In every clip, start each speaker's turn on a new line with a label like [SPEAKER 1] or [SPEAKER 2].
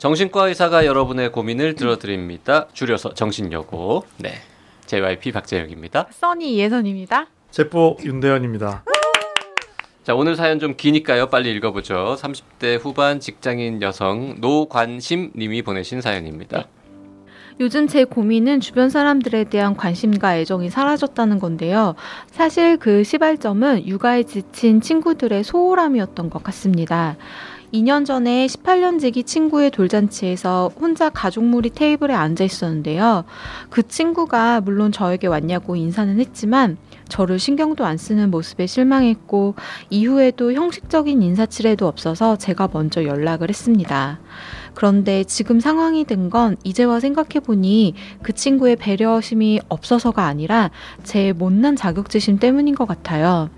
[SPEAKER 1] 정신과 의사가 여러분의 고민을 들어드립니다. 줄여서 정신여고. 네. JYP 박재혁입니다.
[SPEAKER 2] 써니 이혜선입니다.
[SPEAKER 3] 제보 윤대현입니다.
[SPEAKER 1] 자, 오늘 사연 좀 기니까요. 빨리 읽어보죠. 30대 후반 직장인 여성 노관심 님이 보내신 사연입니다.
[SPEAKER 2] 요즘 제 고민은 주변 사람들에 대한 관심과 애정이 사라졌다는 건데요. 사실 그 시발점은 육아에 지친 친구들의 소홀함이었던 것 같습니다. 2년 전에 18년지기 친구의 돌잔치에서 혼자 가족물이 테이블에 앉아 있었는데요. 그 친구가 물론 저에게 왔냐고 인사는 했지만 저를 신경도 안 쓰는 모습에 실망했고 이후에도 형식적인 인사치레도 없어서 제가 먼저 연락을 했습니다. 그런데 지금 상황이 된 건 이제와 생각해보니 그 친구의 배려심이 없어서가 아니라 제 못난 자격지심 때문인 것 같아요.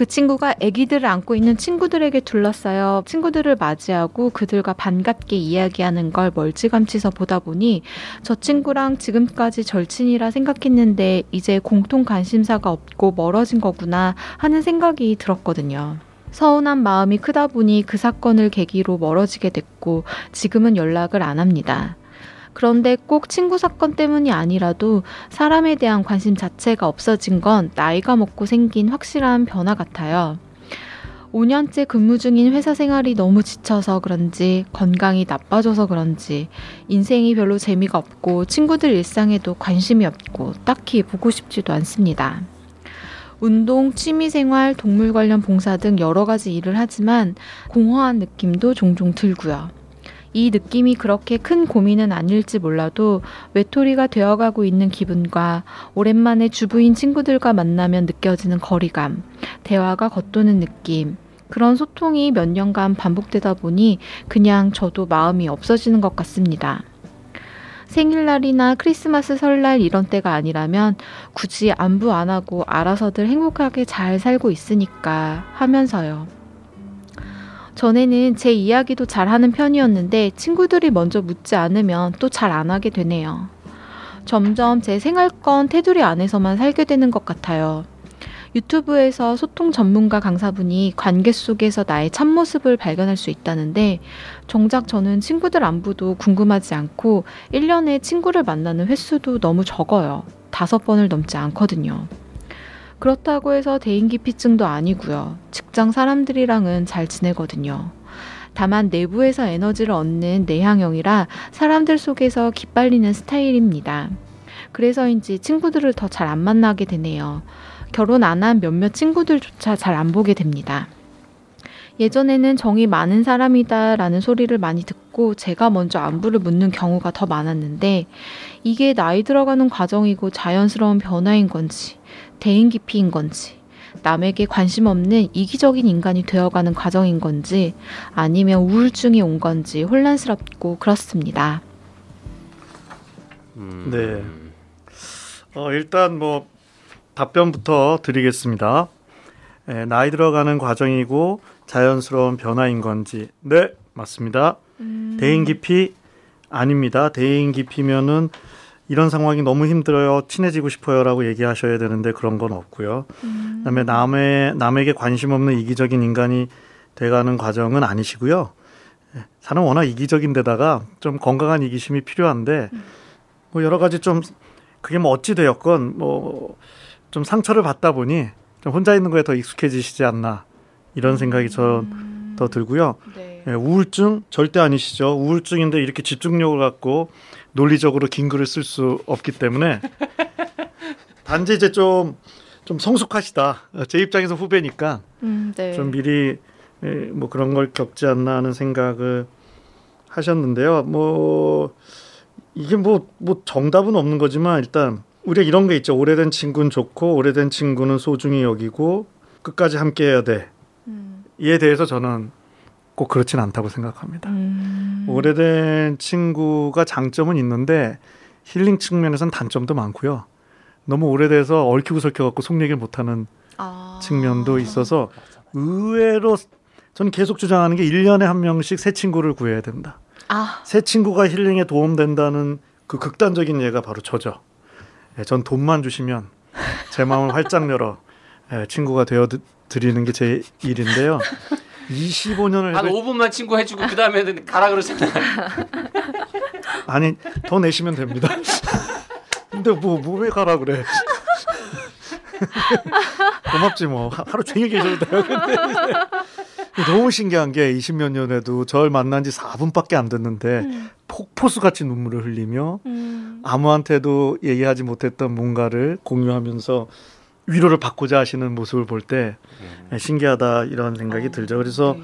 [SPEAKER 2] 그 친구가 아기들을 안고 있는 친구들에게 둘러싸여 친구들을 맞이하고 그들과 반갑게 이야기하는 걸 멀찌감치서 보다 보니 저 친구랑 지금까지 절친이라 생각했는데 이제 공통 관심사가 없고 멀어진 거구나 하는 생각이 들었거든요. 서운한 마음이 크다 보니 그 사건을 계기로 멀어지게 됐고 지금은 연락을 안 합니다. 그런데 꼭 친구 사건 때문이 아니라도 사람에 대한 관심 자체가 없어진 건 나이가 먹고 생긴 확실한 변화 같아요. 5년째 근무 중인 회사 생활이 너무 지쳐서 그런지 건강이 나빠져서 그런지 인생이 별로 재미가 없고 친구들 일상에도 관심이 없고 딱히 보고 싶지도 않습니다. 운동, 취미생활, 동물 관련 봉사 등 여러 가지 일을 하지만 공허한 느낌도 종종 들고요. 이 느낌이 그렇게 큰 고민은 아닐지 몰라도 외톨이가 되어가고 있는 기분과 오랜만에 주부인 친구들과 만나면 느껴지는 거리감, 대화가 겉도는 느낌, 그런 소통이 몇 년간 반복되다 보니 그냥 저도 마음이 없어지는 것 같습니다. 생일날이나 크리스마스 설날 이런 때가 아니라면 굳이 안부 안 하고 알아서들 행복하게 잘 살고 있으니까 하면서요. 전에는 제 이야기도 잘하는 편이었는데 친구들이 먼저 묻지 않으면 또 잘 안 하게 되네요. 점점 제 생활권 테두리 안에서만 살게 되는 것 같아요. 유튜브에서 소통 전문가 강사분이 관계 속에서 나의 참모습을 발견할 수 있다는데 정작 저는 친구들 안부도 궁금하지 않고 1년에 친구를 만나는 횟수도 너무 적어요. 다섯 번을 넘지 않거든요. 그렇다고 해서 대인기피증도 아니고요. 직장 사람들이랑은 잘 지내거든요. 다만 내부에서 에너지를 얻는 내향형이라 사람들 속에서 기빨리는 스타일입니다. 그래서인지 친구들을 더 잘 안 만나게 되네요. 결혼 안 한 몇몇 친구들조차 잘 안 보게 됩니다. 예전에는 정이 많은 사람이다 라는 소리를 많이 듣고 제가 먼저 안부를 묻는 경우가 더 많았는데 이게 나이 들어가는 과정이고 자연스러운 변화인 건지 대인 기피인 건지, 남에게 관심 없는 이기적인 인간이 되어가는 과정인 건지, 아니면 우울증이 온 건지 혼란스럽고 그렇습니다.
[SPEAKER 3] 음... 네. 어, 일단 뭐 답변부터 드리겠습니다. 예, 나이 들어가는 과정이고 자연스러운 변화인 건지, 네, 맞습니다. 음... 대인 기피 아닙니다. 대인 기피면은 이런 상황이 너무 힘들어요. 친해지고 싶어요라고 얘기하셔야 되는데 그런 건 없고요. 음. 그다음에 남의 남에게 관심 없는 이기적인 인간이 돼가는 과정은 아니시고요. 예, 사람 워낙 이기적인데다가 좀 건강한 이기심이 필요한데 뭐 여러 가지 좀 그게 뭐 어찌 되었건 뭐 좀 상처를 받다 보니 좀 혼자 있는 거에 더 익숙해지시지 않나 이런 생각이 저더 음. 들고요. 네. 예, 우울증 절대 아니시죠. 우울증인데 이렇게 집중력을 갖고 논리적으로 긴 글을 쓸 수 없기 때문에 단지 이제 좀, 좀 성숙하시다. 제 입장에서 후배니까 음, 네. 좀 미리 뭐 그런 걸 겪지 않나 하는 생각을 하셨는데요. 뭐 이게 뭐뭐 뭐 정답은 없는 거지만 일단 우리가 이런 게 있죠. 오래된 친구는 좋고 오래된 친구는 소중히 여기고 끝까지 함께 해야 돼. 음. 이에 대해서 저는 꼭 그렇진 않다고 생각합니다. 음. 오래된 친구가 장점은 있는데 힐링 측면에서는 단점도 많고요. 너무 오래돼서 얽히고 설켜갖고 속 얘기를 못하는 아. 측면도 있어서 의외로 저는 계속 주장하는 게 1년에 한 명씩 새 친구를 구해야 된다. 아. 새 친구가 힐링에 도움된다는 그 극단적인 예가 바로 저죠. 예, 전 돈만 주시면 제 마음을 활짝 열어 예, 친구가 되어 드리는 게 제 일인데요. 25년을
[SPEAKER 1] 한 5분만 친구 해주고 그 다음에는 가라 그러잖아요.
[SPEAKER 3] 아니 더 내시면 됩니다. 근데 뭐뭐 왜 가라 그래? 고맙지 뭐 하루 종일 계셔도 돼요. 근데 너무 신기한 게 20몇 년에도 절 만난 지 4분밖에 안 됐는데 음. 폭포수 같이 눈물을 흘리며 음. 아무한테도 얘기하지 못했던 뭔가를 공유하면서 위로를 받고자 하시는 모습을 볼때 음. 신기하다 이런 생각이 어, 들죠. 그래서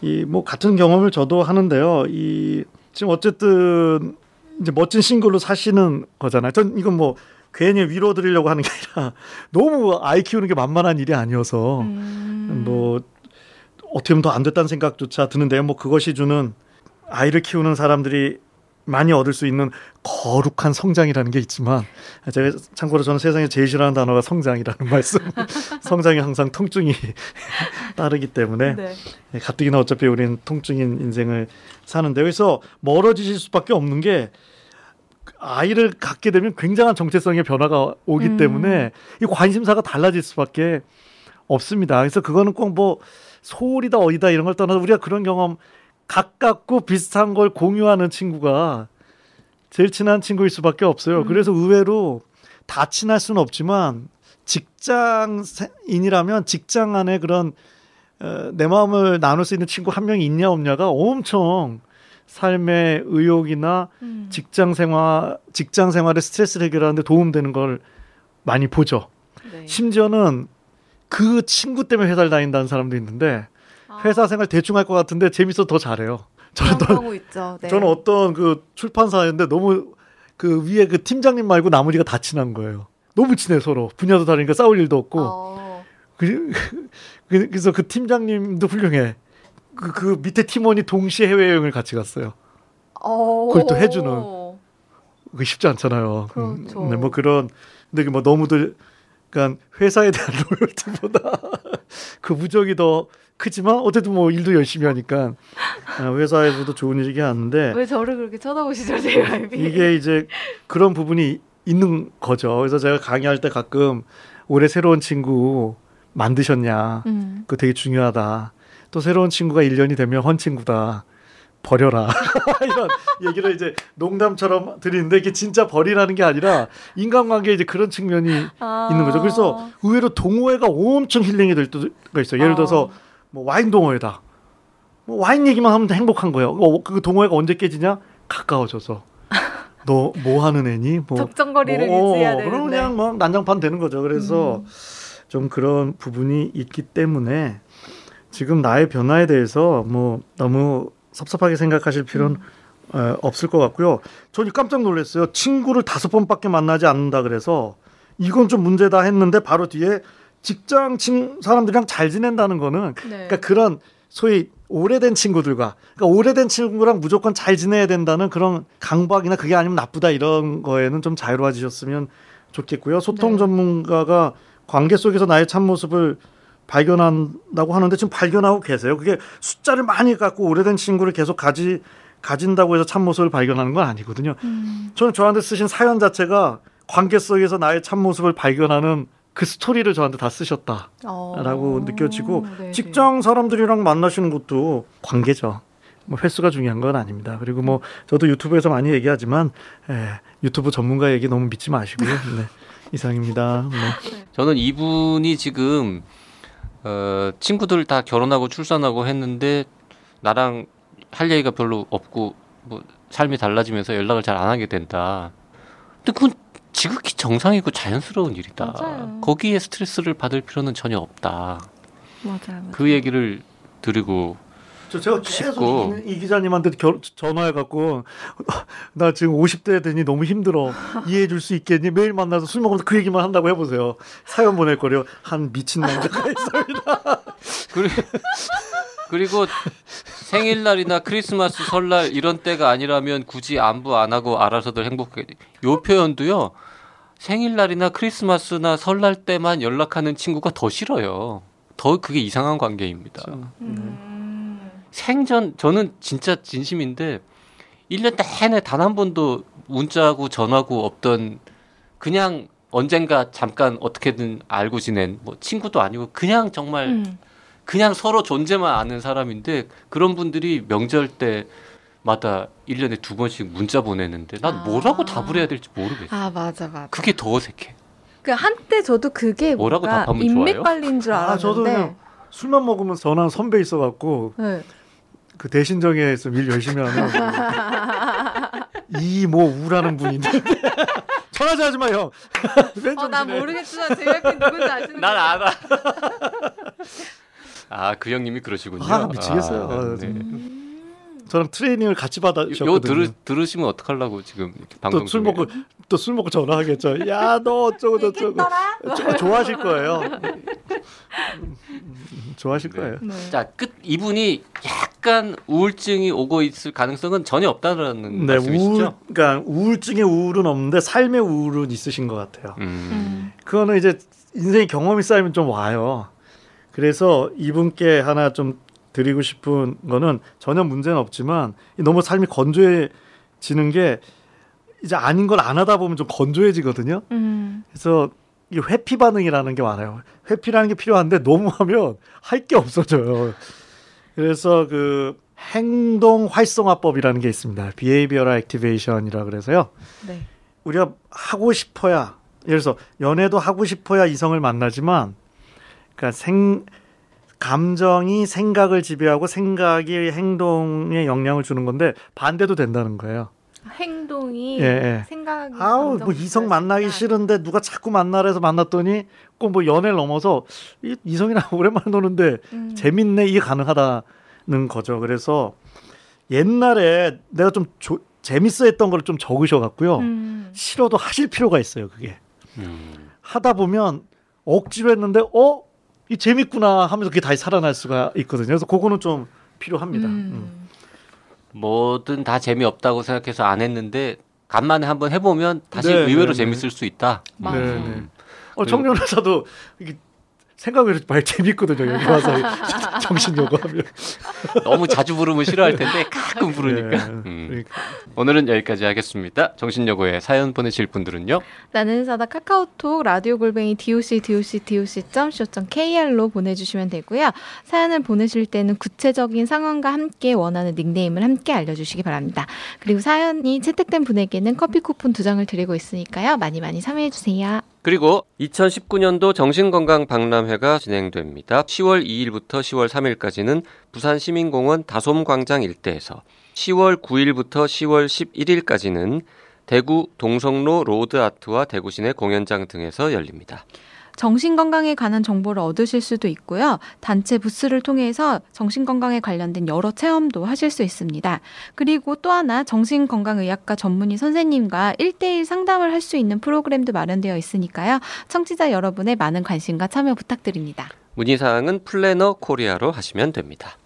[SPEAKER 3] 네. 이뭐 같은 경험을 저도 하는데요. 이 지금 어쨌든 이제 멋진 싱글로 사시는 거잖아요. 전 이건 뭐 괜히 위로 드리려고 하는 게 아니라 너무 아이 키우는 게 만만한 일이 아니어서 음. 뭐 어떻게 보면 더 안 됐다는 생각조차 드는데요. 뭐 그것이 주는 아이를 키우는 사람들이 많이 얻을 수 있는 거룩한 성장이라는 게 있지만 제가 참고로 저는 세상에 제일 싫어하는 단어가 성장이라는 말씀. 성장이 항상 통증이 따르기 때문에 네. 예, 가뜩이나 어차피 우리는 통증인 인생을 사는데 그래서 멀어지실 수밖에 없는 게 아이를 갖게 되면 굉장한 정체성의 변화가 오기 음. 때문에 이 관심사가 달라질 수밖에 없습니다. 그래서 그거는 꼭 뭐 소울이다 어디다 이런 걸 떠나서 우리가 그런 경험 가깝고 비슷한 걸 공유하는 친구가 제일 친한 친구일 수밖에 없어요. 음. 그래서 의외로 다 친할 수는 없지만 직장인이라면 직장 안에 그런 어, 내 마음을 나눌 수 있는 친구 한 명이 있냐 없냐가 엄청 삶의 의욕이나 음. 직장 생활 직장 생활의 스트레스를 해결하는데 도움되는 걸 많이 보죠. 네. 심지어는 그 친구 때문에 회사를 다닌다는 사람도 있는데 아. 회사 생활 대충 할 것 같은데 재밌어 더 잘해요.
[SPEAKER 2] 저는 또, 있죠. 네.
[SPEAKER 3] 저는 어떤 그 출판사였는데 너무 그 위에 그 팀장님 말고 나머지가 다 친한 거예요. 너무 친해 서로 분야도 다르니까 싸울 일도 없고. 어. 그, 그, 그래서 그 팀장님도 훌륭해. 그, 그 밑에 팀원이 동시에 해외여행을 같이 갔어요. 오. 그걸 또 해주는. 그게 쉽지 않잖아요.
[SPEAKER 2] 그렇죠.
[SPEAKER 3] 음, 네, 뭐 그런, 근데 뭐 너무들, 그러니까 회사에 대한 로열티보다 그 무적이 더 크지만 어쨌든 뭐 일도 열심히 하니까 아, 회사에서도 좋은 일이긴 하는데
[SPEAKER 2] 왜 저를 그렇게 쳐다보시죠, 제가
[SPEAKER 3] 이게 이제 그런 부분이 있는 거죠. 그래서 제가 강의할 때 가끔 올해 새로운 친구 만드셨냐, 음. 그거 되게 중요하다. 또 새로운 친구가 1년이 되면 헌 친구다. 버려라. 이런 얘기를 이제 농담처럼 드리는데 이게 진짜 버리라는 게 아니라 인간관계에 이제 그런 측면이 아~ 있는 거죠. 그래서 의외로 동호회가 엄청 힐링이 될 때가 있어요. 예를 들어서 뭐 와인 동호회다. 뭐 와인 얘기만 하면 행복한 거예요. 어, 그 동호회가 언제 깨지냐? 가까워져서. 너 뭐 하는 애니? 뭐
[SPEAKER 2] 적정거리를 뭐, 유지해야 되는데.
[SPEAKER 3] 그럼 그냥 뭐 난장판 되는 거죠. 그래서 음. 좀 그런 부분이 있기 때문에 지금 나의 변화에 대해서 뭐 너무 섭섭하게 생각하실 필요는 음. 어, 없을 것 같고요. 저는 깜짝 놀랐어요. 친구를 다섯 번밖에 만나지 않는다 그래서 이건 좀 문제다 했는데 바로 뒤에 직장 친 사람들이랑 잘 지낸다는 거는 네. 그러니까 그런 소위 오래된 친구들과 그러니까 오래된 친구랑 무조건 잘 지내야 된다는 그런 강박이나 그게 아니면 나쁘다 이런 거에는 좀 자유로워지셨으면 좋겠고요. 소통 네. 전문가가 관계 속에서 나의 참모습을 발견한다고 하는데 지금 발견하고 계세요. 그게 숫자를 많이 갖고 오래된 친구를 계속 가지 가진다고 해서 참모습을 발견하는 건 아니거든요. 음. 저는 저한테 쓰신 사연 자체가 관계 속에서 나의 참모습을 발견하는 그 스토리를 저한테 다 쓰셨다라고 어. 느껴지고 네네. 직장 사람들이랑 만나시는 것도 관계죠. 뭐 횟수가 중요한 건 아닙니다. 그리고 뭐 저도 유튜브에서 많이 얘기하지만 에, 유튜브 전문가 얘기 너무 믿지 마시고요. 네. 이상입니다. 네.
[SPEAKER 1] 저는 이분이 지금 어, 친구들 다 결혼하고 출산하고 했는데 나랑 할 얘기가 별로 없고 뭐 삶이 달라지면서 연락을 잘 안 하게 된다. 근데 그건 지극히 정상이고 자연스러운 일이다. 맞아요. 거기에 스트레스를 받을 필요는 전혀 없다.
[SPEAKER 2] 맞아요. 맞아요.
[SPEAKER 1] 그 얘기를 드리고
[SPEAKER 3] 저 제가 계속 이, 이 기자님한테 겨, 전화해 갖고 나 지금 50대 되니 너무 힘들어 이해해 줄 수 있겠니 매일 만나서 술 먹으면서 그 얘기만 한다고 해보세요 사연 보낼 거려 한 미친 남자가 있습니다
[SPEAKER 1] 그리고, 그리고 생일날이나 크리스마스 설날 이런 때가 아니라면 굳이 안부 안 하고 알아서들 행복하게 요 표현도요 생일날이나 크리스마스나 설날 때만 연락하는 친구가 더 싫어요 더 그게 이상한 관계입니다. 그렇죠. 음. 생전 저는 진짜 진심인데 1년 내내 단 한 번도 문자하고 전화고 없던 그냥 언젠가 잠깐 어떻게든 알고 지낸 뭐 친구도 아니고 그냥 정말 음. 그냥 서로 존재만 아는 사람인데 그런 분들이 명절 때 마다 1년에 두 번씩 문자 보내는데 난
[SPEAKER 2] 아.
[SPEAKER 1] 뭐라고 답을 해야 될지 모르겠어.
[SPEAKER 2] 아 맞아 맞아.
[SPEAKER 1] 그게 더 어색해.
[SPEAKER 2] 그 한때 저도 그게
[SPEAKER 1] 뭐라고 답하면
[SPEAKER 2] 인맥
[SPEAKER 1] 좋아요?
[SPEAKER 2] 관리인 줄
[SPEAKER 3] 아,
[SPEAKER 2] 알았는데.
[SPEAKER 3] 저도 그냥 술만 먹으면 전화 선배 있어 갖고
[SPEAKER 2] 네.
[SPEAKER 3] 그 대신정에서 일 열심히 하면 이뭐 우라는 분인데 전화지 하지 마 형. 왼
[SPEAKER 2] 어, 나. 모르겠지만 제 옆에 누군지 아시는
[SPEAKER 1] 난? 알아. 아, 그 형님이 그러시군요.
[SPEAKER 3] 아, 미치겠어요. 아,
[SPEAKER 1] 네.
[SPEAKER 2] 음.
[SPEAKER 3] 저랑 트레이닝을 같이
[SPEAKER 1] 요
[SPEAKER 3] 받으셨거든요.
[SPEAKER 1] 들으, 들으시면 어떡하려고 지금 방송
[SPEAKER 3] 또술
[SPEAKER 1] 중에.
[SPEAKER 3] 먹고 또 술 먹고 전화하겠죠. 야 너 어쩌고 저쩌고? 조- 좋아하실 거예요. 좋아하실
[SPEAKER 1] 네.
[SPEAKER 3] 거예요.
[SPEAKER 2] 네.
[SPEAKER 1] 자, 끝 이분이 약간 우울증이 오고 있을 가능성은 전혀 없다는
[SPEAKER 3] 네, 우울,
[SPEAKER 1] 말씀이시죠?
[SPEAKER 3] 그러니까 우울증의 우울은 없는데 삶의 우울은 있으신 것 같아요.
[SPEAKER 1] 음.
[SPEAKER 2] 음.
[SPEAKER 3] 그거는 이제 인생의 경험이 쌓이면 좀 와요. 그래서 이분께 하나 좀 드리고 싶은 거는 전혀 문제는 없지만 너무 삶이 건조해지는 게 이제 아닌 걸 안 하다 보면 좀 건조해지거든요.
[SPEAKER 2] 음.
[SPEAKER 3] 그래서 이 회피 반응이라는 게 많아요. 회피라는 게 필요한데 너무 하면 할 게 없어져요. 그래서 그 행동 활성화법이라는 게 있습니다. behavioral activation이라 그래서요.
[SPEAKER 2] 네.
[SPEAKER 3] 우리가 하고 싶어야 예를 들어서 연애도 하고 싶어야 이성을 만나지만 그러니까 생 감정이 생각을 지배하고 생각이 행동에 영향을 주는 건데 반대도 된다는 거예요.
[SPEAKER 2] 행동이
[SPEAKER 3] 예, 예.
[SPEAKER 2] 생각이
[SPEAKER 3] 아우 뭐 이성 만나기
[SPEAKER 2] 수 있다.
[SPEAKER 3] 싫은데 누가 자꾸 만나라 해서 만났더니 꼭 뭐 연애를 넘어서 이, 이성이랑 오랜만에 노는데
[SPEAKER 2] 음.
[SPEAKER 3] 재밌네 이게 가능하다는 거죠. 그래서 옛날에 내가 좀 조- 재밌어 했던 걸 좀 적으셔 갖고요.
[SPEAKER 2] 음.
[SPEAKER 3] 싫어도 하실 필요가 있어요. 그게
[SPEAKER 1] 음.
[SPEAKER 3] 하다 보면 억지로 했는데 어? 이 재밌구나 하면서 그게 다시 살아날 수가 있거든요. 그래서 그거는 좀 필요합니다. 음.
[SPEAKER 2] 음.
[SPEAKER 1] 뭐든 다 재미없다고 생각해서 안 했는데 간만에 한번 해보면 다시
[SPEAKER 3] 네,
[SPEAKER 1] 의외로
[SPEAKER 3] 네,
[SPEAKER 1] 재밌을 수 있다.
[SPEAKER 2] 맞아요.
[SPEAKER 3] 네,
[SPEAKER 1] 음.
[SPEAKER 3] 네. 어, 청년회사도 이게 생각을 많이 재밌거든요. 여기 와서 정신 요구하면.
[SPEAKER 1] 너무 자주 부르면 싫어할 텐데 가끔 부르니까.
[SPEAKER 3] 네,
[SPEAKER 1] 음.
[SPEAKER 3] 그러니까.
[SPEAKER 1] 오늘은 여기까지 하겠습니다. 정신여고에 사연 보내실 분들은요.
[SPEAKER 2] 나는 사다 카카오톡 라디오 골뱅이 doc doc doc.co.kr로 보내주시면 되고요. 사연을 보내실 때는 구체적인 상황과 함께 원하는 닉네임을 함께 알려주시기 바랍니다. 그리고 사연이 채택된 분에게는 커피 쿠폰 두 장을 드리고 있으니까요. 많이 많이 참여해 주세요.
[SPEAKER 1] 그리고 2019년도 정신건강 박람회가 진행됩니다. 10월 2일부터 10월 3일까지는 부산 시민공원 다솜광장 일대에서 10월 9일부터 10월 11일까지는 대구 동성로 로드아트와 대구시내 공연장 등에서 열립니다.
[SPEAKER 2] 정신건강에 관한 정보를 얻으실 수도 있고요. 단체 부스를 통해서 정신건강에 관련된 여러 체험도 하실 수 있습니다. 그리고 또 하나 정신건강의학과 전문의 선생님과 1대1 상담을 할 수 있는 프로그램도 마련되어 있으니까요. 청취자 여러분의 많은 관심과 참여 부탁드립니다.
[SPEAKER 1] 문의사항은 플래너 코리아로 하시면 됩니다.